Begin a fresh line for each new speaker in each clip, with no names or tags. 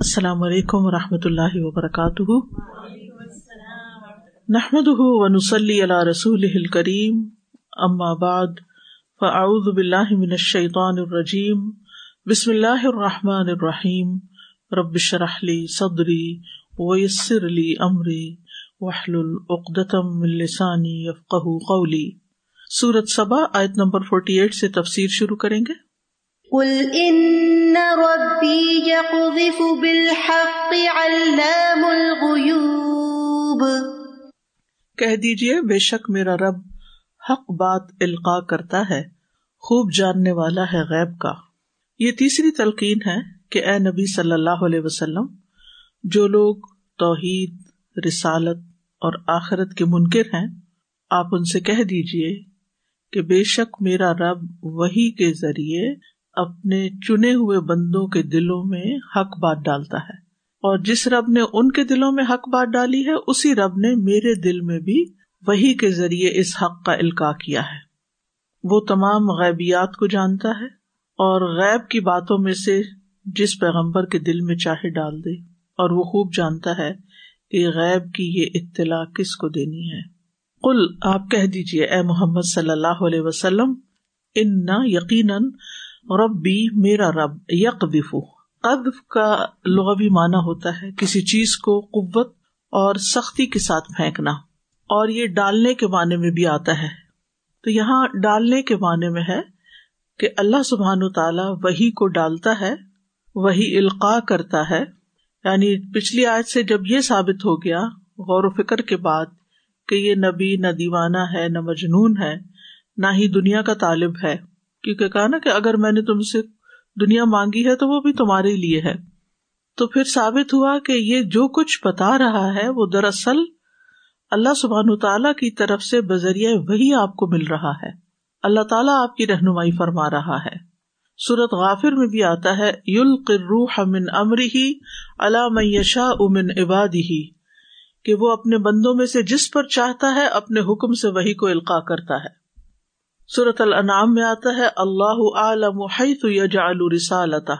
السلام علیکم و رحمۃ اللہ وبرکاتہ۔ نحمد ونسلی علی رسول کریم اما بعد، فاعوذ باللہ من الشیطان الرجیم، بسم اللہ الرحمٰن الرحیم۔ ربش رحلی صدری ویسر علی عمری وحل العقدم السانی یفق قولی۔ سورت صبا آیت نمبر فورٹی ایٹ سے تفسیر شروع کریں گے۔
قل ان ربی یقذف بالحق علام الغیوب
کہہ دیجیے، بے شک میرا رب حق بات القا کرتا ہے، خوب جاننے والا ہے غیب کا۔ یہ تیسری تلقین ہے کہ اے نبی صلی اللہ علیہ وسلم، جو لوگ توحید، رسالت اور آخرت کے منکر ہیں، آپ ان سے کہہ دیجیے کہ بے شک میرا رب وہی کے ذریعے اپنے چنے ہوئے بندوں کے دلوں میں حق بات ڈالتا ہے۔ اور جس رب نے ان کے دلوں میں حق بات ڈالی ہے، اسی رب نے میرے دل میں بھی وہی کے ذریعے اس حق کا القاع کیا ہے۔ وہ تمام غیبیات کو جانتا ہے اور غیب کی باتوں میں سے جس پیغمبر کے دل میں چاہے ڈال دے۔ اور وہ خوب جانتا ہے کہ غیب کی یہ اطلاع کس کو دینی ہے۔ کل آپ کہہ دیجیے اے محمد صلی اللہ علیہ وسلم ان نہ یقیناً ربی میرا رب یک دفو ادف کا لغوی معنی ہوتا ہے کسی چیز کو قوت اور سختی کے ساتھ پھینکنا، اور یہ ڈالنے کے معنی میں بھی آتا ہے۔ تو یہاں ڈالنے کے معنی میں ہے کہ اللہ سبحان تعالیٰ وہی کو ڈالتا ہے وہی القاع کرتا ہے۔ یعنی پچھلی آیت سے جب یہ ثابت ہو گیا غور و فکر کے بعد کہ یہ نبی، نہ دیوانہ ہے، نہ مجنون ہے، نہ ہی دنیا کا طالب ہے۔ کیونکہ کہا نا کہ اگر میں نے تم سے دنیا مانگی ہے تو وہ بھی تمہارے لیے ہے۔ تو پھر ثابت ہوا کہ یہ جو کچھ بتا رہا ہے وہ دراصل اللہ سبحان تعالیٰ کی طرف سے بذریعہ وہی آپ کو مل رہا ہے۔ اللہ تعالیٰ آپ کی رہنمائی فرما رہا ہے۔ سورت غافر میں بھی آتا ہے یل قروح امن امر ہی اللہ یشا امن عباد ہی کہ وہ اپنے بندوں میں سے جس پر چاہتا ہے اپنے حکم سے وہی کو القاع کرتا ہے۔ صورت الانعام میں آتا ہے، اللہ عالم حیث یجعل رسالتہ۔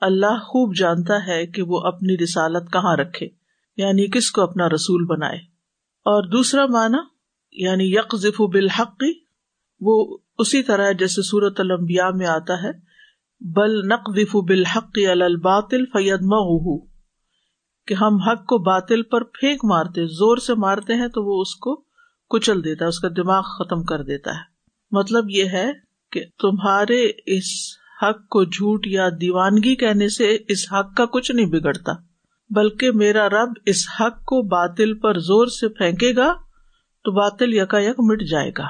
اللہ خوب جانتا ہے کہ وہ اپنی رسالت کہاں رکھے یعنی کس کو اپنا رسول بنائے۔ اور دوسرا معنی یعنی یکف بالحق، وہ اسی طرح جیسے سورت الانبیاء میں آتا ہے، بل نقذف بالحق علی الباطل فیدمغه کہ ہم حق کو باطل پر پھینک مارتے، زور سے مارتے ہیں تو وہ اس کو کچل دیتا ہے، اس کا دماغ ختم کر دیتا ہے۔ مطلب یہ ہے کہ تمہارے اس حق کو جھوٹ یا دیوانگی کہنے سے اس حق کا کچھ نہیں بگڑتا، بلکہ میرا رب اس حق کو باطل پر زور سے پھینکے گا تو باطل یکا یک مٹ جائے گا۔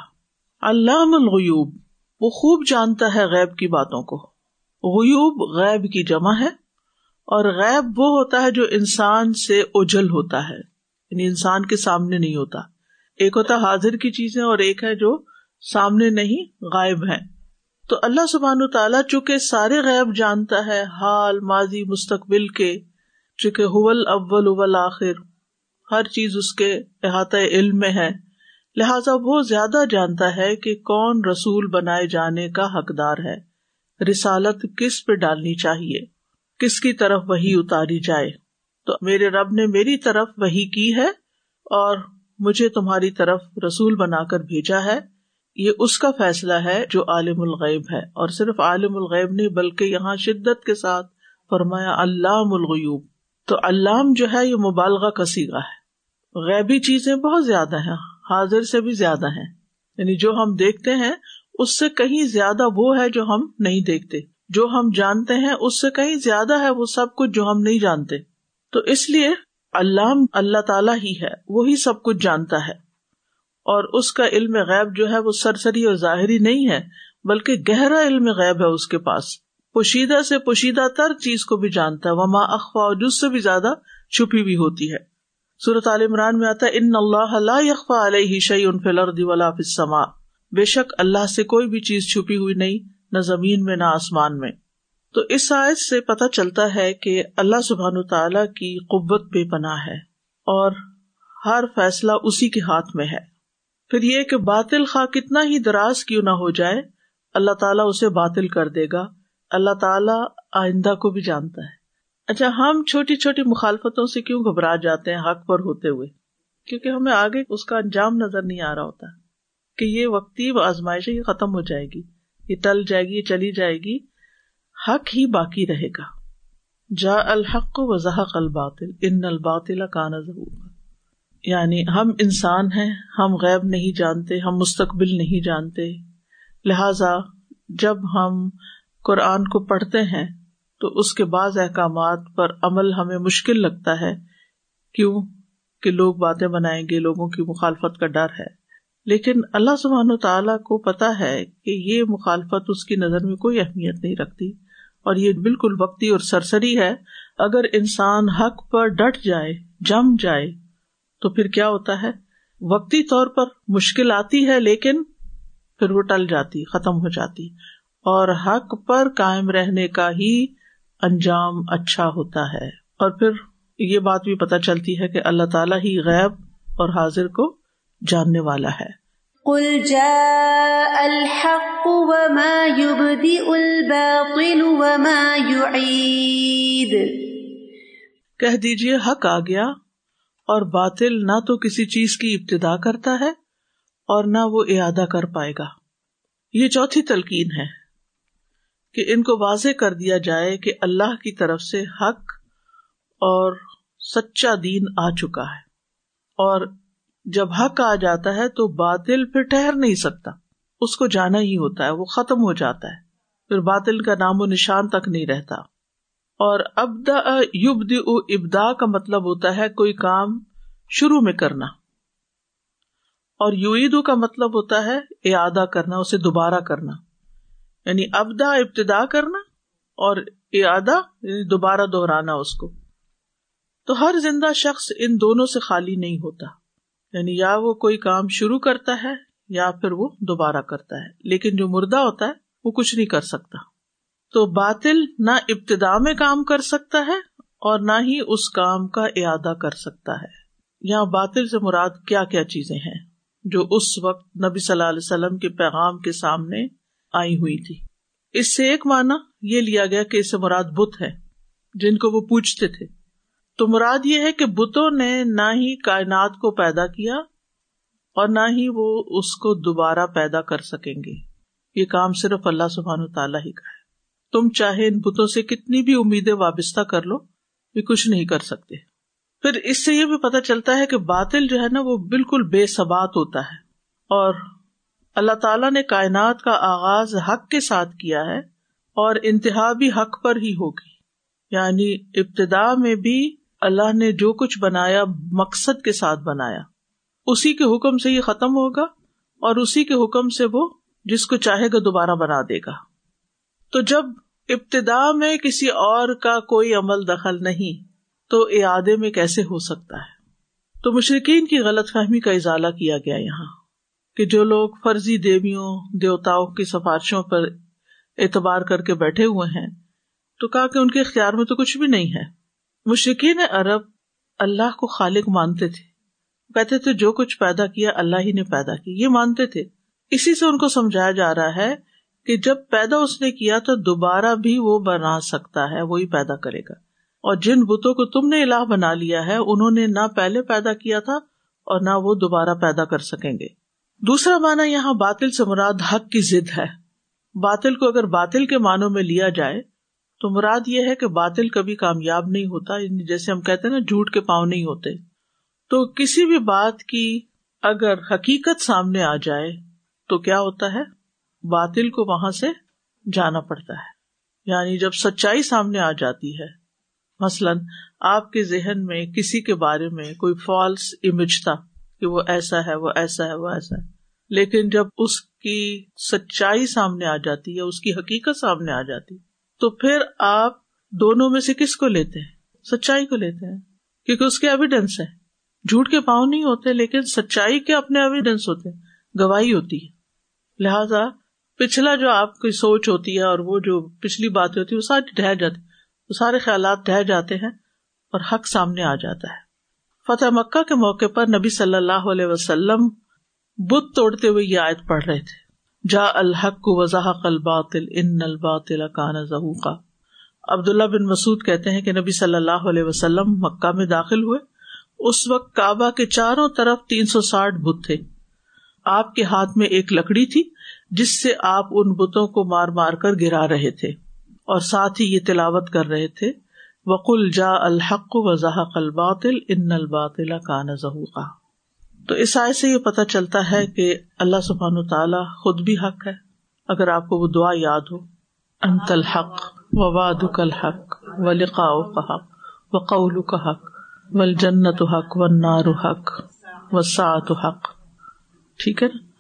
اللہ الغیوب، وہ خوب جانتا ہے غیب کی باتوں کو۔ غیوب غیب کی جمع ہے اور غیب وہ ہوتا ہے جو انسان سے اجل ہوتا ہے یعنی انسان کے سامنے نہیں ہوتا۔ ایک ہوتا حاضر کی چیزیں اور ایک ہے جو سامنے نہیں، غائب ہے تو اللہ سبحان تعالیٰ چونکہ سارے غیب جانتا ہے، حال، ماضی، مستقبل کے، چونکہ حول اول اول آخر ہر چیز اس کے احاطۂ علم میں ہے۔ لہذا وہ زیادہ جانتا ہے کہ کون رسول بنائے جانے کا حقدار ہے۔ رسالت کس پہ ڈالنی چاہیے؟ کس کی طرف وہی اتاری جائے؟ تو میرے رب نے میری طرف وہی کی ہے اور مجھے تمہاری طرف رسول بنا کر بھیجا ہے۔ یہ اس کا فیصلہ ہے جو عالم الغیب ہے۔ اور صرف عالم الغیب نہیں، بلکہ یہاں شدت کے ساتھ فرمایا، علام الغیوب۔ تو علام جو ہے، یہ مبالغہ کسی کا ہے۔ غیبی چیزیں بہت زیادہ ہیں، حاضر سے بھی زیادہ ہیں۔ یعنی جو ہم دیکھتے ہیں، اس سے کہیں زیادہ وہ ہے جو ہم نہیں دیکھتے۔ جو ہم جانتے ہیں، اس سے کہیں زیادہ ہے وہ سب کچھ جو ہم نہیں جانتے۔ تو اس لیے علام اللہ تعالیٰ ہی ہے، وہی سب کچھ جانتا ہے۔ اور اس کا علم غیب جو ہے وہ سرسری اور ظاہری نہیں ہے، بلکہ گہرا علم غیب ہے اس کے پاس۔ پوشیدہ سے پوشیدہ تر چیز کو بھی جانتا ہے۔ وما اخوا جس سے بھی زیادہ چھپی ہوئی ہوتی ہے۔ صورت عال عمران میں آتا ہے ان اللہ لا يخفى علیہ شعی ان فلرد ولا في السماء۔ بے شک اللہ سے کوئی بھی چیز چھپی ہوئی نہیں، نہ زمین میں نہ آسمان میں۔ تو اس آیت سے پتہ چلتا ہے کہ اللہ سبحان تعالی کی قوت بے پناہ ہے اور ہر فیصلہ اسی کے ہاتھ میں ہے۔ پھر یہ کہ باطل خواہ کتنا ہی دراز کیوں نہ ہو جائے، اللہ تعالیٰ اسے باطل کر دے گا۔ اللہ تعالیٰ آئندہ کو بھی جانتا ہے۔ اچھا ہم چھوٹی چھوٹی مخالفتوں سے کیوں گھبرا جاتے ہیں حق پر ہوتے ہوئے؟ کیونکہ ہمیں آگے اس کا انجام نظر نہیں آ رہا ہوتا کہ یہ وقتی آزمائش یہ ختم ہو جائے گی، یہ ٹل جائے گی، یہ چلی جائے گی۔ حق ہی باقی رہے گا۔ جا الحق و ذہق الباطل، ان الباطل کا نظر یعنی ہم انسان ہیں، ہم غیب نہیں جانتے، ہم مستقبل نہیں جانتے۔ لہذا جب ہم قرآن کو پڑھتے ہیں، تو اس کے بعض احکامات پر عمل ہمیں مشکل لگتا ہے۔ کیوں؟ کہ لوگ باتیں بنائیں گے، لوگوں کی مخالفت کا ڈر ہے۔ لیکن اللہ سبحان و تعالیٰ کو پتا ہے کہ یہ مخالفت اس کی نظر میں کوئی اہمیت نہیں رکھتی۔ اور یہ بالکل وقتی اور سرسری ہے۔ اگر انسان حق پر ڈٹ جائے، جم جائے تو پھر کیا ہوتا ہے؟ وقتی طور پر مشکل آتی ہے لیکن پھر وہ ٹل جاتی ختم ہو جاتی۔ اور حق پر کائم رہنے کا ہی انجام اچھا ہوتا ہے۔ اور پھر یہ بات بھی پتہ چلتی ہے کہ اللہ تعالیٰ ہی غیب اور حاضر کو جاننے والا ہے۔
جاء الحق وما يبدئ الباطل وما يعيد۔
کہہ دیجیے حق آ گیا اور باطل نہ تو کسی چیز کی ابتدا کرتا ہے اور نہ وہ اعادہ کر پائے گا۔ یہ چوتھی تلقین ہے کہ ان کو واضح کر دیا جائے کہ اللہ کی طرف سے حق اور سچا دین آ چکا ہے اور جب حق آ جاتا ہے تو باطل پھر ٹہر نہیں سکتا۔ اس کو جانا ہی ہوتا ہے، وہ ختم ہو جاتا ہے۔ پھر باطل کا نام و نشان تک نہیں رہتا۔ اور ابدا یبد ابدا کا مطلب ہوتا ہے کوئی کام شروع میں کرنا۔ اور یو کا مطلب ہوتا ہے اعادہ کرنا، اسے دوبارہ کرنا۔ یعنی ابدا ابتدا کرنا اور اعادہ یعنی دوبارہ دہرانا اس کو۔ تو ہر زندہ شخص ان دونوں سے خالی نہیں ہوتا۔ یعنی یا وہ کوئی کام شروع کرتا ہے یا پھر وہ دوبارہ کرتا ہے۔ لیکن جو مردہ ہوتا ہے، وہ کچھ نہیں کر سکتا۔ تو باطل نہ ابتدا میں کام کر سکتا ہے اور نہ ہی اس کام کا اعادہ کر سکتا ہے۔ یہاں باطل سے مراد کیا کیا چیزیں ہیں جو اس وقت نبی صلی اللہ علیہ وسلم کے پیغام کے سامنے آئی ہوئی تھی؟ اس سے ایک معنی یہ لیا گیا کہ اسے مراد بت ہے، جن کو وہ پوچھتے تھے۔ تو مراد یہ ہے کہ بتوں نے نہ ہی کائنات کو پیدا کیا اور نہ ہی وہ اس کو دوبارہ پیدا کر سکیں گے۔ یہ کام صرف اللہ سبحان تعالیٰ ہی کا ہے۔ تم چاہے ان بتوں سے کتنی بھی امیدیں وابستہ کر لو، یہ کچھ نہیں کر سکتے۔ پھر اس سے یہ بھی پتا چلتا ہے کہ باطل جو ہے نا، وہ بالکل بے ثبات ہوتا ہے۔ اور اللہ تعالیٰ نے کائنات کا آغاز حق کے ساتھ کیا ہے، اور انتہا بھی حق پر ہی ہوگی۔ یعنی ابتدا میں بھی اللہ نے جو کچھ بنایا، مقصد کے ساتھ بنایا۔ اسی کے حکم سے یہ ختم ہوگا، اور اسی کے حکم سے وہ جس کو چاہے گا دوبارہ بنا دے گا۔ تو جب ابتدا میں کسی اور کا کوئی عمل دخل نہیں، تو اعادے میں کیسے ہو سکتا ہے؟ تو مشرقین کی غلط فہمی کا اضالہ کیا گیا یہاں کہ جو لوگ فرضی دیویوں، دیوتاؤں کی سفارشوں پر اعتبار کر کے بیٹھے ہوئے ہیں، تو کہا کہ ان کے اختیار میں تو کچھ بھی نہیں ہے۔ مشرقین عرب اللہ کو خالق مانتے تھے۔ کہتے تھے جو کچھ پیدا کیا اللہ ہی نے پیدا کیا یہ مانتے تھے۔ اسی سے ان کو سمجھایا جا رہا ہے کہ جب پیدا اس نے کیا تو دوبارہ بھی وہ بنا سکتا ہے، وہی پیدا کرے گا۔ اور جن بتوں کو تم نے الہ بنا لیا ہے، انہوں نے نہ پہلے پیدا کیا تھا اور نہ وہ دوبارہ پیدا کر سکیں گے۔ دوسرا مانا یہاں باطل سے مراد حق کی ضد ہے۔ باطل کو اگر باطل کے معنوں میں لیا جائے، تو مراد یہ ہے کہ باطل کبھی کامیاب نہیں ہوتا، جیسے ہم کہتے ہیں نا، جھوٹ کے پاؤں نہیں ہوتے۔ تو کسی بھی بات کی اگر حقیقت سامنے آ جائے، تو کیا ہوتا ہے؟ باطل کو وہاں سے جانا پڑتا ہے۔ یعنی جب سچائی سامنے آ جاتی ہے، مثلاً آپ کے ذہن میں کسی کے بارے میں کوئی فالس امیج تھا کہ وہ ایسا ہے، وہ ایسا ہے، وہ ایسا ہے۔ لیکن جب اس کی سچائی سامنے آ جاتی ہے اس کی حقیقت سامنے آ جاتی، تو پھر آپ دونوں میں سے کس کو لیتے ہیں؟ سچائی کو لیتے ہیں۔ کیونکہ اس کے ایویڈینس ہے۔ جھوٹ کے پاؤں نہیں ہوتے، لیکن سچائی کے اپنے ایویڈینس ہوتے ہیں گواہی ہوتی ہے۔ لہذا پچھلا جو آپ کی سوچ ہوتی ہے اور وہ جو پچھلی باتیں ہوتی ہے وہ ساری ڈہ جاتی وہ سارے خیالات ڈہ جاتے ہیں اور حق سامنے آ جاتا ہے۔ فتح مکہ کے موقع پر نبی صلی اللہ علیہ وسلم بت توڑتے ہوئے یہ آیت پڑھ رہے تھے۔ جا الحق کو وضاح الباطل، ان الباطل کان ظہوقا عبداللہ بن مسعود کہتے ہیں کہ نبی صلی اللہ علیہ وسلم مکہ میں داخل ہوئے۔ اس وقت کعبہ کے چاروں طرف تین سو ساٹھ بت تھے۔ آپ کے ہاتھ میں ایک لکڑی تھی۔ جس سے آپ ان بتوں کو مار مار کر گرا رہے تھے اور ساتھ ہی یہ تلاوت کر رہے تھے، وقل جا الحق و ذحق الباطل ان الباطل کا نظہ تو اس آئے سے یہ پتا چلتا ہے کہ اللہ سبحان تعالیٰ خود بھی حق ہے۔ اگر آپ کو وہ دعا یاد ہو انت الحق و واد الحق و لقاء کا حق و قول کا حق و جنت حق و نار حق و سعت حق۔ ٹھیک ہے نا؟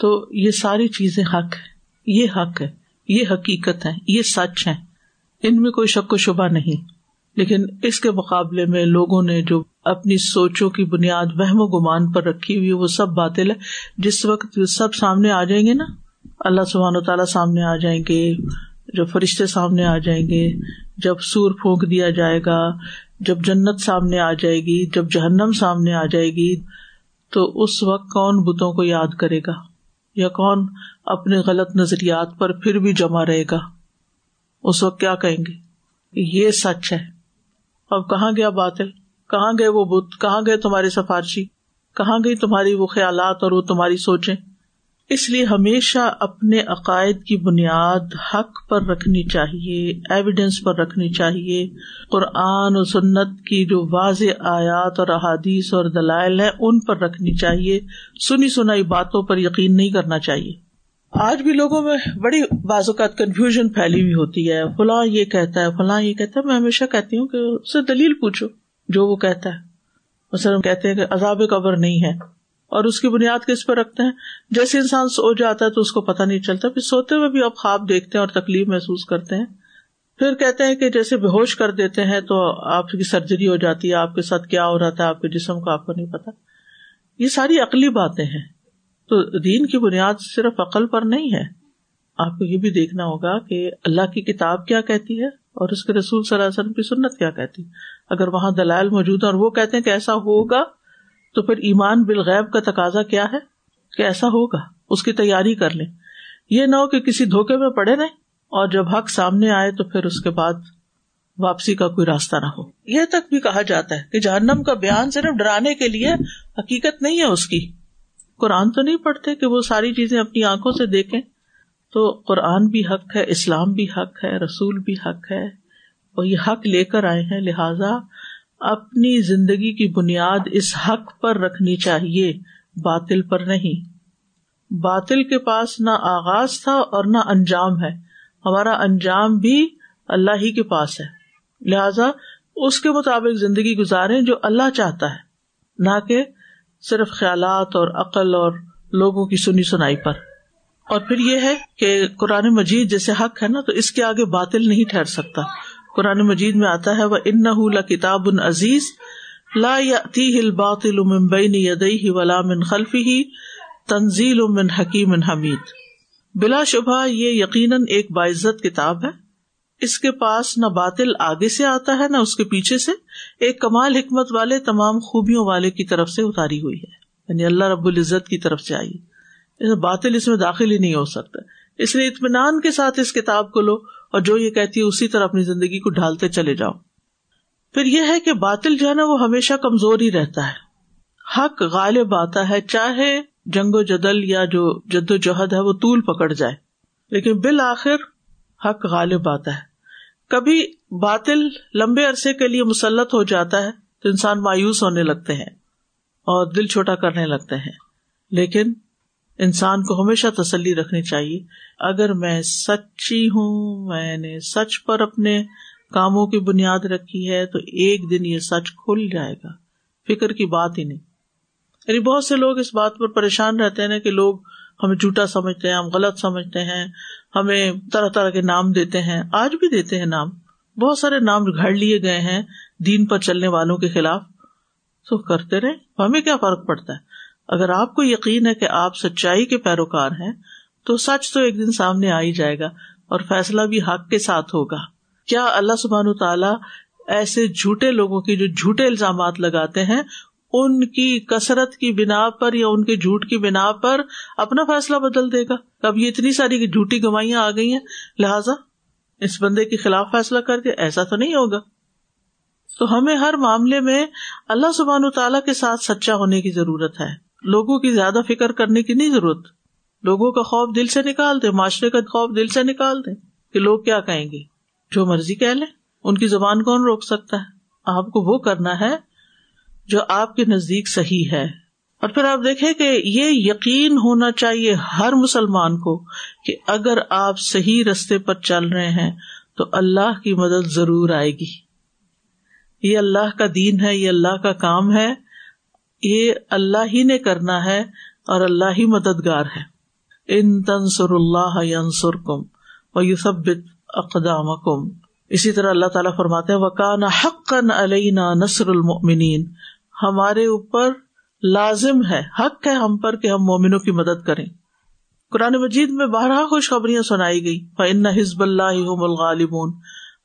تو یہ ساری چیزیں حق ہے یہ حق ہے، یہ حقیقت ہے یہ سچ ہے ان میں کوئی شک و شبہ نہیں۔ لیکن اس کے مقابلے میں لوگوں نے جو اپنی سوچوں کی بنیاد، وہم و گمان پر رکھی ہوئی وہ سب باطل ہے جس وقت سب سامنے آ جائیں گے نا، اللہ سبحان و تعالیٰ سامنے آ جائیں گے، جب فرشتے سامنے آ جائیں گے، جب سور پھونک دیا جائے گا، جب جنت سامنے آ جائے گی، جب جہنم سامنے آ جائے گی، تو اس وقت کون بتوں کو یاد کرے گا؟ یا کون اپنے غلط نظریات پر پھر بھی جمع رہے گا؟ اس وقت کیا کہیں گے؟ یہ سچ ہے۔ اب کہاں گیا باطل؟ کہاں گئے وہ بت؟ کہاں گئے تمہاری سفارشی؟ کہاں گئی تمہاری وہ خیالات اور وہ تمہاری سوچیں؟ اس لیے ہمیشہ اپنے عقائد کی بنیاد حق پر رکھنی چاہیے ایویڈینس پر رکھنی چاہیے۔ قرآن و سنت کی جو واضح آیات اور احادیث اور دلائل ہیں، ان پر رکھنی چاہیے۔ سنی سنائی باتوں پر یقین نہیں کرنا چاہیے۔ آج بھی لوگوں میں بڑی بعض اوقات کنفیوژن پھیلی ہوئی ہوتی ہے۔ فلاں یہ کہتا ہے، فلاں یہ کہتا ہے۔ میں ہمیشہ کہتی ہوں کہ اس سے دلیل پوچھو، جو وہ کہتا ہے۔ مثلاً کہتے ہیں کہ عذاب قبر نہیں ہے۔ اور اس کی بنیاد کس پہ رکھتے ہیں؟ جیسے انسان سو جاتا ہے تو اس کو پتا نہیں چلتا، پھر سوتے ہوئے بھی آپ خواب دیکھتے ہیں اور تکلیف محسوس کرتے ہیں۔ پھر کہتے ہیں کہ جیسے بے ہوش کر دیتے ہیں تو آپ کی سرجری ہو جاتی ہے، آپ کے ساتھ کیا ہو رہا تھا، آپ کے جسم کو آپ کو نہیں پتا یہ ساری عقلی باتیں ہیں۔ تو دین کی بنیاد صرف عقل پر نہیں ہے۔ آپ کو یہ بھی دیکھنا ہوگا کہ اللہ کی کتاب کیا کہتی ہے اور اس کے رسول صلی اللہ علیہ وسلم کی سنت کیا کہتی۔ ہے اگر وہاں دلائل موجود ہے اور وہ کہتے ہیں کہ ایسا ہوگا تو پھر ایمان بالغیب کا تقاضا کیا ہے کہ ایسا ہوگا، اس کی تیاری کر لیں۔ یہ نہ ہو کہ کسی دھوکے میں پڑے رہے اور جب حق سامنے آئے تو پھر اس کے بعد واپسی کا کوئی راستہ نہ ہو۔ یہ تک بھی کہا جاتا ہے کہ جہنم کا بیان صرف ڈرانے کے لیے حقیقت نہیں ہے اس کی۔ قرآن تو نہیں پڑھتے کہ وہ ساری چیزیں اپنی آنکھوں سے دیکھیں۔ تو قرآن بھی حق ہے، اسلام بھی حق ہے، رسول بھی حق ہے اور یہ حق لے کر آئے ہیں، لہذا اپنی زندگی کی بنیاد اس حق پر رکھنی چاہیے، باطل پر نہیں۔ باطل کے پاس نہ آغاز تھا اور نہ انجام ہے۔ ہمارا انجام بھی اللہ ہی کے پاس ہے۔ لہذا اس کے مطابق زندگی گزارے جو اللہ چاہتا ہے، نہ کہ صرف خیالات اور عقل اور لوگوں کی سنی سنائی پر۔ اور پھر یہ ہے کہ قرآن مجید جیسے حق ہے نا، تو اس کے آگے باطل نہیں ٹھہر سکتا۔ قرآن مجید میں آتا ہے وہ ان کتاب ان عزیز لا یاتی ہل باطل بین یدئی ولا من خلفی ہی تنزیل من حکیم حمید بلا شبہ یہ یقیناً ایک باعزت کتاب ہے۔ اس کے پاس نہ باطل آگے سے آتا ہے، نہ اس کے پیچھے سے۔ ایک کمال حکمت والے تمام خوبیوں والے کی طرف سے اتاری ہوئی ہے۔ یعنی اللہ رب العزت کی طرف سے آئی۔ باطل اس میں داخل ہی نہیں ہو سکتا۔ اس لیے اطمینان کے ساتھ اس کتاب کو لو۔ اور جو یہ کہتی ہے اسی طرح اپنی زندگی کو ڈھالتے چلے جاؤ۔ پھر یہ ہے کہ باطل جو ہے نا وہ ہمیشہ کمزور ہی رہتا ہے۔ حق غالب آتا ہے، چاہے جنگ و جدل یا جو جد و جہد ہے وہ طول پکڑ جائے۔ لیکن بالآخر حق غالب آتا ہے۔ کبھی باطل لمبے عرصے کے لیے مسلط ہو جاتا ہے تو انسان مایوس ہونے لگتے ہیں اور دل چھوٹا کرنے لگتے ہیں۔ لیکن انسان کو ہمیشہ تسلی رکھنی چاہیے۔ اگر میں سچی ہوں، میں نے سچ پر اپنے کاموں کی بنیاد رکھی ہے، تو ایک دن یہ سچ کھل جائے گا۔ فکر کی بات ہی نہیں۔ یعنی بہت سے لوگ اس بات پر پریشان رہتے ہیں نا کہ لوگ ہمیں جھوٹا سمجھتے ہیں، ہم غلط سمجھتے ہیں، ہمیں طرح طرح کے نام دیتے ہیں۔ آج بھی دیتے ہیں نام۔ بہت سارے نام گھڑ لیے گئے ہیں دین پر چلنے والوں کے خلاف۔ تو کرتے رہے ہمیں کیا فرق پڑتا ہے؟ اگر آپ کو یقین ہے کہ آپ سچائی کے پیروکار ہیں، تو سچ تو ایک دن سامنے آ ہی جائے گا اور فیصلہ بھی حق کے ساتھ ہوگا۔ کیا اللہ سبحان تعالیٰ ایسے جھوٹے لوگوں کی جو جھوٹے الزامات لگاتے ہیں، ان کی کثرت کی بنا پر یا ان کے جھوٹ کی بنا پر اپنا فیصلہ بدل دے گا؟ اب یہ اتنی ساری جھوٹی گوائیاں آ گئی ہیں، لہذا اس بندے کے خلاف فیصلہ کر دیا ایسا تو نہیں ہوگا۔ تو ہمیں ہر معاملے میں اللہ سبحان و تعالیٰ کے ساتھ سچا ہونے کی ضرورت ہے۔ لوگوں کی زیادہ فکر کرنے کی نہیں ضرورت۔ لوگوں کا خوف دل سے نکال دے، معاشرے کا خوف دل سے نکال دے کہ لوگ کیا کہیں گے۔ جو مرضی کہہ لیں، ان کی زبان کون روک سکتا ہے؟ آپ کو وہ کرنا ہے جو آپ کے نزدیک صحیح ہے۔ اور پھر آپ دیکھیں کہ یہ یقین ہونا چاہیے ہر مسلمان کو کہ اگر آپ صحیح رستے پر چل رہے ہیں تو اللہ کی مدد ضرور آئے گی۔ یہ اللہ کا دین ہے، یہ اللہ کا کام ہے۔ یہ اللہ ہی نے کرنا ہے اور اللہ ہی مددگار ہے۔ ان تنسر اللہ کم و یو سب اقدام کم اسی طرح اللہ تعالیٰ فرماتے وکان حقن علینا نصر المنین ہمارے اوپر لازم ہے، حق ہے ہم پر کہ ہم مومنوں کی مدد کریں۔ قرآن مجید میں بارہ خوشخبریاں سنائی گئی فن حزب اللہ الغالبون۔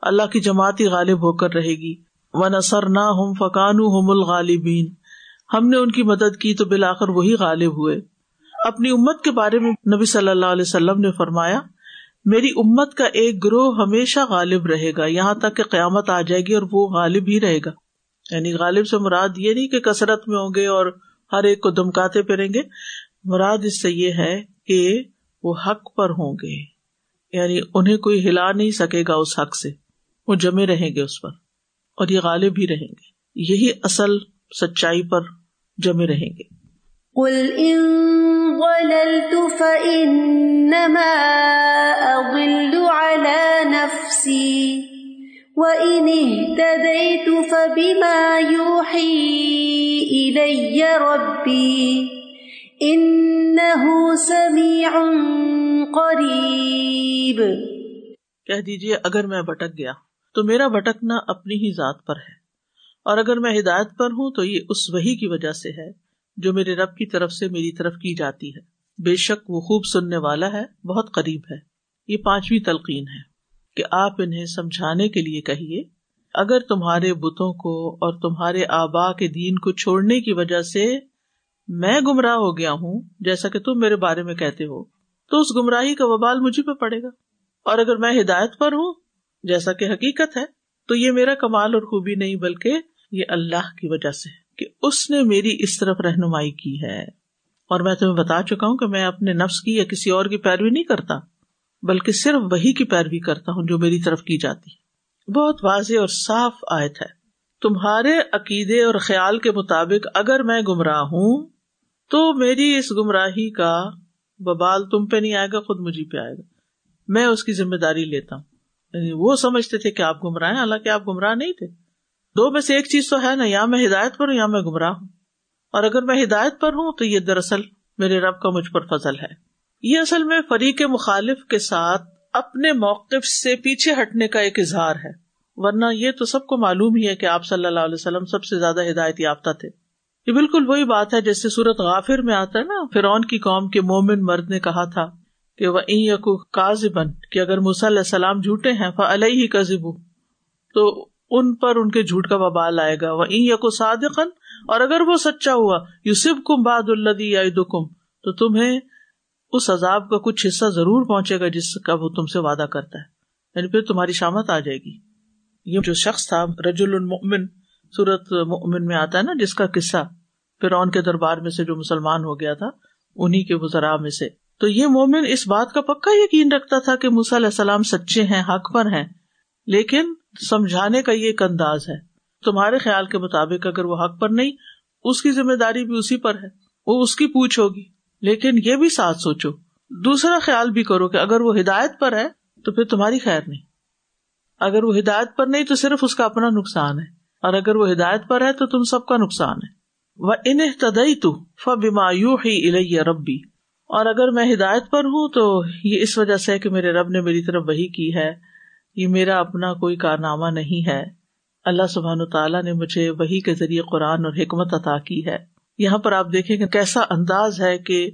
اللہ کی جماعت ہی غالب ہو کر رہے گی۔ و نسر نہ ہم فکان ہم الغالبین ہم نے ان کی مدد کی تو بالآخر وہی غالب ہوئے۔ اپنی امت کے بارے میں نبی صلی اللہ علیہ وسلم نے فرمایا، میری امت کا ایک گروہ ہمیشہ غالب رہے گا، یہاں تک کہ قیامت آ جائے گی اور وہ غالب ہی رہے گا۔ یعنی غالب سے مراد یہ نہیں کہ کثرت میں ہوں گے اور ہر ایک کو دمکاتے پھریں گے، مراد اس سے یہ ہے کہ وہ حق پر ہوں گے۔ یعنی انہیں کوئی ہلا نہیں سکے گا اس حق سے، وہ جمے رہیں گے اس پر اور یہ غالب ہی رہیں گے۔ یہی اصل سچائی پر جمے رہیں گے۔
وَإِنِ اهْتَدَيْتُ فَبِمَا يُوحِي إِلَيَّ رَبِّي إِنَّهُ سَمِيعٌ قَرِيبٌ۔
کہہ دیجیے اگر میں بھٹک گیا تو میرا بھٹکنا اپنی ہی ذات پر ہے۔ اور اگر میں ہدایت پر ہوں تو یہ اس وہی کی وجہ سے ہے جو میرے رب کی طرف سے میری طرف کی جاتی ہے۔ بے شک وہ خوب سننے والا ہے، بہت قریب ہے۔ یہ پانچویں تلقین ہے کہ آپ انہیں سمجھانے کے لیے کہیے، اگر تمہارے بتوں کو اور تمہارے آبا کے دین کو چھوڑنے کی وجہ سے میں گمراہ ہو گیا ہوں، جیسا کہ تم میرے بارے میں کہتے ہو، تو اس گمراہی کا وبال مجھے پہ پڑے گا۔ اور اگر میں ہدایت پر ہوں، جیسا کہ حقیقت ہے، تو یہ میرا کمال اور خوبی نہیں، بلکہ یہ اللہ کی وجہ سے کہ اس نے میری اس طرف رہنمائی کی ہے۔ اور میں تمہیں بتا چکا ہوں کہ میں اپنے نفس کی یا کسی اور کی پیروی نہیں کرتا، بلکہ صرف وہی کی پیروی کرتا ہوں جو میری طرف کی جاتی۔ بہت واضح اور صاف آیت ہے۔ تمہارے عقیدے اور خیال کے مطابق اگر میں گمراہ ہوں، تو میری اس گمراہی کا ببال تم پہ نہیں آئے گا، خود مجھے پہ آئے گا۔ میں اس کی ذمہ داری لیتا ہوں۔ یعنی وہ سمجھتے تھے کہ آپ گمراہ ہیں، حالانکہ آپ گمراہ نہیں تھے۔ دو میں سے ایک چیز تو ہے نا، یا میں ہدایت پر ہوں یا میں گمراہ ہوں۔ اور اگر میں ہدایت پر ہوں تو یہ دراصل میرے رب کا مجھ پر فضل ہے۔ یہ اصل میں فریق مخالف کے ساتھ اپنے موقف سے پیچھے ہٹنے کا ایک اظہار ہے۔ ورنہ یہ تو سب کو معلوم ہی ہے کہ آپ صلی اللہ علیہ وسلم سب سے زیادہ ہدایت یافتہ تھے۔ یہ بالکل وہی بات ہے جیسے سورت غافر میں آتا ہے نا، فرعون کی قوم کے مومن مرد نے کہا تھا کہ وہ یقو کاز بن کہ اگر علیہ السلام جھوٹے ہیں علیہ ہی کا تو ان پر ان کے جھوٹ کا ببال آئے گا۔ وہ یقو صادقن اور اگر وہ سچا ہوا یوسف کم باد الدی یا تو تمہیں اس عذاب کا کچھ حصہ ضرور پہنچے گا جس کا وہ تم سے وعدہ کرتا ہے۔ یعنی پھر تمہاری شامت آ جائے گی۔ یہ جو شخص تھا رج المن سورت مؤمن میں آتا ہے نا، جس کا قصہ فرعون کے دربار میں سے جو مسلمان ہو گیا تھا انہیں کے وزرا میں سے۔ تو یہ مومن اس بات کا پکا یقین رکھتا تھا کہ موسی علیہ السلام سچے ہیں، حق پر ہیں۔ لیکن سمجھانے کا یہ ایک انداز ہے۔ تمہارے خیال کے مطابق اگر وہ حق پر نہیں، اس کی ذمہ داری بھی اسی پر ہے۔ وہ اس کی پوچھ ہوگی۔ لیکن یہ بھی ساتھ سوچو۔ دوسرا خیال بھی کرو کہ اگر وہ ہدایت پر ہے تو پھر تمہاری خیر نہیں۔ اگر وہ ہدایت پر نہیں تو صرف اس کا اپنا نقصان ہے۔ اور اگر وہ ہدایت پر ہے تو تم سب کا نقصان ہے۔ وہ انہیں تدئی تو فیما ہی ربی اور اگر میں ہدایت پر ہوں تو یہ اس وجہ سے کہ میرے رب نے میری طرف وہی کی ہے۔ یہ میرا اپنا کوئی کارنامہ نہیں ہے۔ اللہ سبحان تعالیٰ نے مجھے وہی کے ذریعے قرآن اور حکمت عطا کی ہے۔ یہاں پر آپ دیکھیں کہ کیسا انداز ہے کہ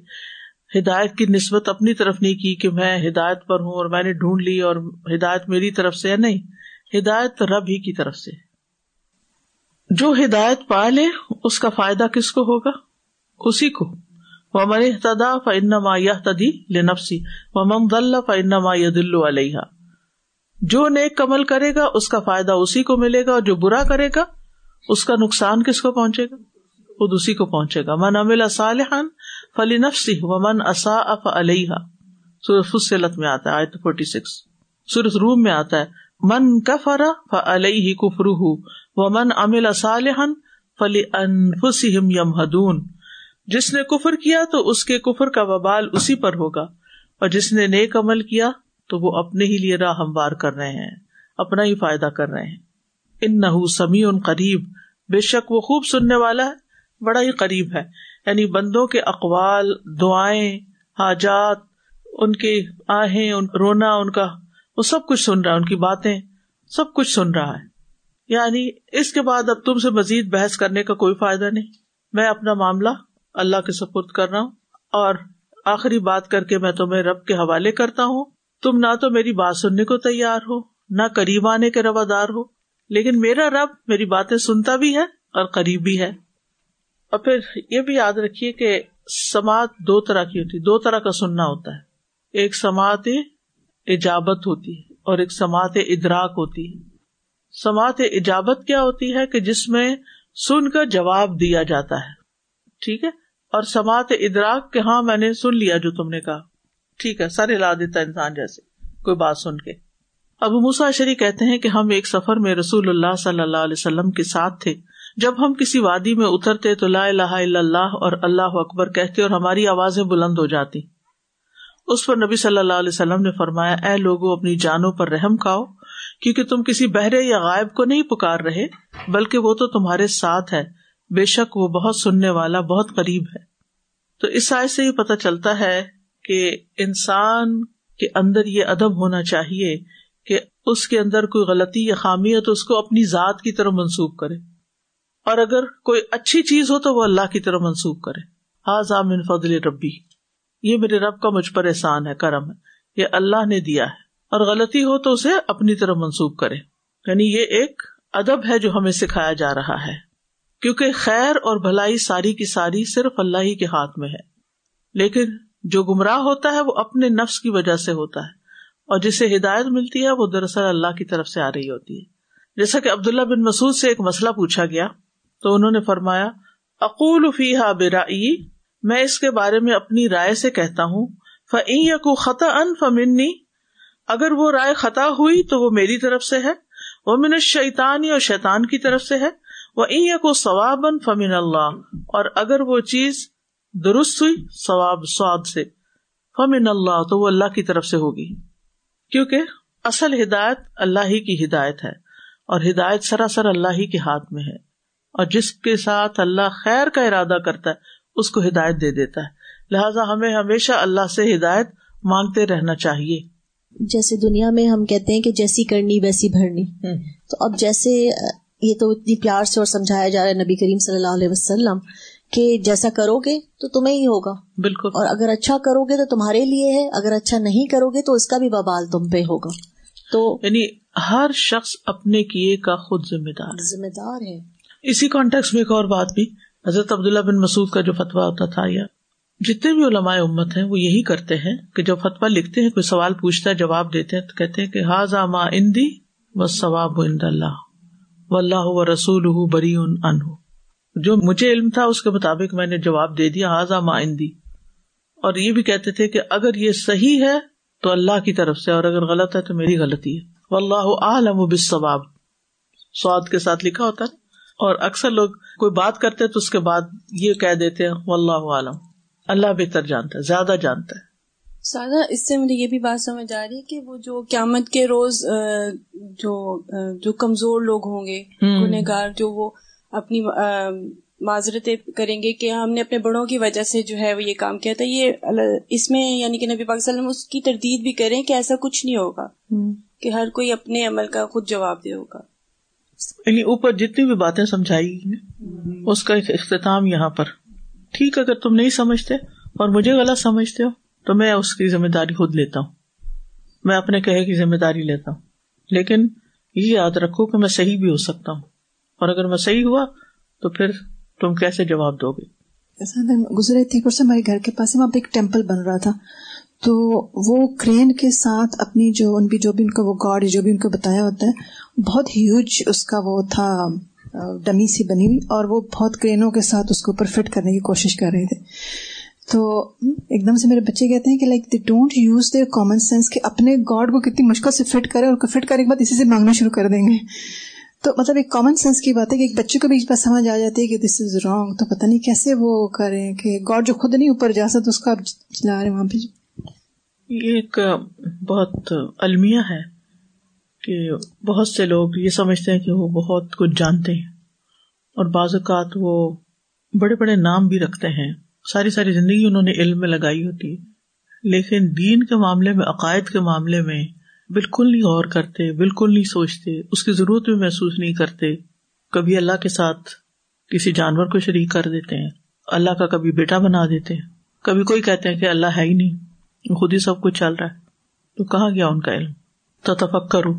ہدایت کی نسبت اپنی طرف نہیں کی کہ میں ہدایت پر ہوں اور میں نے ڈھونڈ لی اور ہدایت میری طرف سے نہیں، ہدایت رب ہی کی طرف سے۔ جو ہدایت پا لے، اس کا فائدہ کس کو ہوگا؟ اسی کو۔ وہ من تدا فنما تدی لنفسی و مم دل فنما یہ دلو علیہ جو نیک عمل کرے گا، اس کا فائدہ اسی کو ملے گا اور جو برا کرے گا، اس کا نقصان کس کو پہنچے گا؟ خود اسی کو پہنچے گا۔ من امل صالحان فلی نفسی و من اصا اف علیہ سورت فصلت میں آتا ہے، آیت فورٹی سکس۔ سورت روم میں آتا ہے، من کفر فعلیہ کفرہ و من امل صالحا فلی انفسہم یمہدون۔ جس نے کفر کیا تو اس کے کفر کا وبال اسی پر ہوگا اور جس نے نیک عمل کیا تو وہ اپنے ہی لیے راہ ہموار کر رہے ہیں، اپنا ہی فائدہ کر رہے ہیں۔ ان نہ سمیع ان قریب، بے شک وہ خوب سننے والا ہے، بڑا ہی قریب ہے۔ یعنی بندوں کے اقوال، دعائیں، حاجات، ان کے آہیں، ان رونا، ان کا، وہ سب کچھ سن رہا ہے، ان کی باتیں سب کچھ سن رہا ہے۔ یعنی اس کے بعد اب تم سے مزید بحث کرنے کا کوئی فائدہ نہیں۔ میں اپنا معاملہ اللہ کے سپرد کر رہا ہوں اور آخری بات کر کے میں تمہیں رب کے حوالے کرتا ہوں۔ تم نہ تو میری بات سننے کو تیار ہو، نہ قریب آنے کے روادار ہو، لیکن میرا رب میری باتیں سنتا بھی ہے اور قریب بھی ہے۔ اور پھر یہ بھی یاد رکھیے کہ سماعت دو طرح کی ہوتی، دو طرح کا سننا ہوتا ہے۔ ایک سماعت ایجابت ہوتی ہے اور ایک سماعت ادراک ہوتی ہے۔ سماعت ایجابت کیا ہوتی ہے کہ جس میں سن کر جواب دیا جاتا ہے۔ ٹھیک ہے؟ اور سماعت ادراک کہ ہاں میں نے سن لیا جو تم نے کہا۔ ٹھیک ہے، سر ہلا دیتا انسان جیسے، کوئی بات سن کے۔ ابو موسا شری کہتے ہیں کہ ہم ایک سفر میں رسول اللہ صلی اللہ علیہ وسلم کے ساتھ تھے۔ جب ہم کسی وادی میں اترتے تو لا الہ الا اللہ اور اللہ اکبر کہتے اور ہماری آوازیں بلند ہو جاتی۔ اس پر نبی صلی اللہ علیہ وسلم نے فرمایا، اے لوگو، اپنی جانوں پر رحم کھاؤ، کیونکہ تم کسی بہرے یا غائب کو نہیں پکار رہے، بلکہ وہ تو تمہارے ساتھ ہے۔ بے شک وہ بہت سننے والا، بہت قریب ہے۔ تو اس سائز سے یہ پتا چلتا ہے کہ انسان کے اندر یہ ادب ہونا چاہیے کہ اس کے اندر کوئی غلطی یا خامی ہے تو اس کو اپنی ذات کی طرف منسوخ کرے۔ اور اگر کوئی اچھی چیز ہو تو وہ اللہ کی طرف منسوخ کرے۔ ہاضا من فضل ربی۔ یہ میرے رب کا مجھ پر احسان ہے، کرم ہے۔ یہ اللہ نے دیا ہے۔ اور غلطی ہو تو اسے اپنی طرف منسوخ کرے۔ یعنی یہ ایک ادب ہے جو ہمیں سکھایا جا رہا ہے۔ کیونکہ خیر اور بھلائی ساری کی ساری صرف اللہ ہی کے ہاتھ میں ہے۔ لیکن جو گمراہ ہوتا ہے وہ اپنے نفس کی وجہ سے ہوتا ہے اور جسے ہدایت ملتی ہے وہ دراصل اللہ کی طرف سے آ رہی ہوتی ہے۔ جیسا کہ عبداللہ بن مسعود سے ایک مسئلہ پوچھا گیا تو انہوں نے فرمایا، اقول فی ہا برائی میں اس کے بارے میں اپنی رائے سے کہتا ہوں کو خطا ان فمنی، اگر وہ رائے خطا ہوئی تو وہ میری طرف سے ہے وہ من شیتانی اور شیتان کی طرف سے ہے وہ کو ثوابن فمن اللہ، اور اگر وہ چیز درست ہوئی ثواب سواد سے۔ فمن اللہ تو وہ اللہ کی طرف سے ہوگی۔ کیونکہ اصل ہدایت اللہ ہی کی ہدایت ہے اور ہدایت سراسر اللہ ہی کے ہاتھ میں ہے۔ اور جس کے ساتھ اللہ خیر کا ارادہ کرتا ہے اس کو ہدایت دے دیتا ہے۔ لہذا ہمیں ہمیشہ اللہ سے ہدایت مانگتے رہنا چاہیے۔
جیسے دنیا میں ہم کہتے ہیں کہ جیسی کرنی ویسی بھرنی۔ تو اب جیسے یہ تو اتنی پیار سے اور سمجھایا جا رہا ہے نبی کریم صلی اللہ علیہ وسلم کہ جیسا کرو گے تو تمہیں ہی ہوگا۔
بالکل۔
اور اگر اچھا کرو گے تو تمہارے لیے ہے اگر اچھا نہیں کرو گے تو اس کا بھی ببال تم پہ ہوگا۔ تو
یعنی ہر شخص اپنے کیے کا خود ذمہ دار۔
ذمہ دار ہے۔
اسی کانٹیکس میں ایک اور بات بھی۔ حضرت عبداللہ بن مسعود کا جو فتویٰ ہوتا تھا یا جتنے بھی علماء امت ہیں وہ یہی کرتے ہیں کہ جب فتویٰ لکھتے ہیں کوئی سوال پوچھتا ہے جواب دیتے ہیں تو کہتے ہیں کہ ہاض ما اندی و ثواب اند اللہ و اللہ و رسول بری ان جو مجھے علم تھا اس کے مطابق میں نے جواب دے دیا حاضا مائندی اور یہ بھی کہتے تھے کہ اگر یہ صحیح ہے تو اللہ کی طرف سے اور اگر غلط ہے تو میری غلطی ہے۔ اللہ عالم و بس ثواب سواد کے ساتھ لکھا ہوتا ہے۔ اور اکثر لوگ کوئی بات کرتے تو اس کے بعد یہ کہہ دیتے ہیں اللہ عالم اللہ بہتر جانتا ہے زیادہ جانتا ہے۔
سادہ اس سے مجھے یہ بھی بات سمجھ آ رہی ہے کہ وہ جو قیامت کے روز جو جو کمزور لوگ ہوں گے گنہگار جو وہ اپنی معذرتیں کریں گے کہ ہم نے اپنے بڑوں کی وجہ سے جو ہے وہ یہ کام کیا تھا۔ یہ اس میں یعنی کہ نبی پاک صلی اللہ علیہ وسلم اس کی تردید بھی کریں کہ ایسا کچھ نہیں ہوگا کہ ہر کوئی اپنے عمل کا خود جواب دے ہوگا۔
یعنی اوپر جتنی بھی باتیں سمجھائی اس کا اختتام یہاں پر۔ ٹھیک اگر تم نہیں سمجھتے اور مجھے غلط سمجھتے ہو تو میں اس کی ذمہ داری خود لیتا ہوں۔ میں اپنے کہے کی ذمہ داری لیتا ہوں۔ لیکن یہ یاد رکھو کہ میں صحیح بھی ہو سکتا ہوں۔ اور اگر میں صحیح ہوا تو پھر تم کیسے جواب دو گے؟
گزرے تھے ہمارے گھر کے پاس وہاں پہ ایک ٹیمپل بن رہا تھا۔ تو وہ کرین کے ساتھ اپنی جو ان بھی جو بھی ان کا وہ گاڈ جو بھی ان کو بتایا ہوتا ہے، بہت ہیوج اس کا وہ تھا ڈمی سی بنی ہوئی اور وہ بہت کرینوں کے ساتھ اس کو اوپر فٹ کرنے کی کوشش کر رہے تھے۔ تو ایک دم سے میرے بچے کہتے ہیں کہ like they don't use the common sense کہ اپنے گاڈ کو کتنی مشکل سے فٹ کرے اور فٹ کرنے کے بعد اسی سے مانگنا شروع کر دیں گے۔ تو مطلب ایک کامن سینس کی بات ہے کہ ایک بچے کو بھی بات سمجھ آ جاتی ہے کہ دس از رانگ تو پتہ نہیں کیسے وہ کریں کہ گاڈ جو خود نہیں اوپر جا سکتا، اس کو آپ چلا رہے وہاں پہ۔
یہ ایک بہت المیہ ہے کہ بہت سے لوگ یہ سمجھتے ہیں کہ وہ بہت کچھ جانتے ہیں، اور بعض اوقات وہ بڑے بڑے نام بھی رکھتے ہیں۔ ساری ساری زندگی انہوں نے علم میں لگائی ہوتی ہے، لیکن دین کے معاملے میں، عقائد کے معاملے میں بالکل نہیں غور کرتے، بالکل نہیں سوچتے، اس کی ضرورت بھی محسوس نہیں کرتے۔ کبھی اللہ کے ساتھ کسی جانور کو شریک کر دیتے ہیں، اللہ کا کبھی بیٹا بنا دیتے ہیں۔ کبھی کوئی کہتے ہیں کہ اللہ ہے ہی نہیں، خود ہی سب کچھ چل رہا ہے۔ تو کہاں گیا ان کا علم؟ تو تفک کروں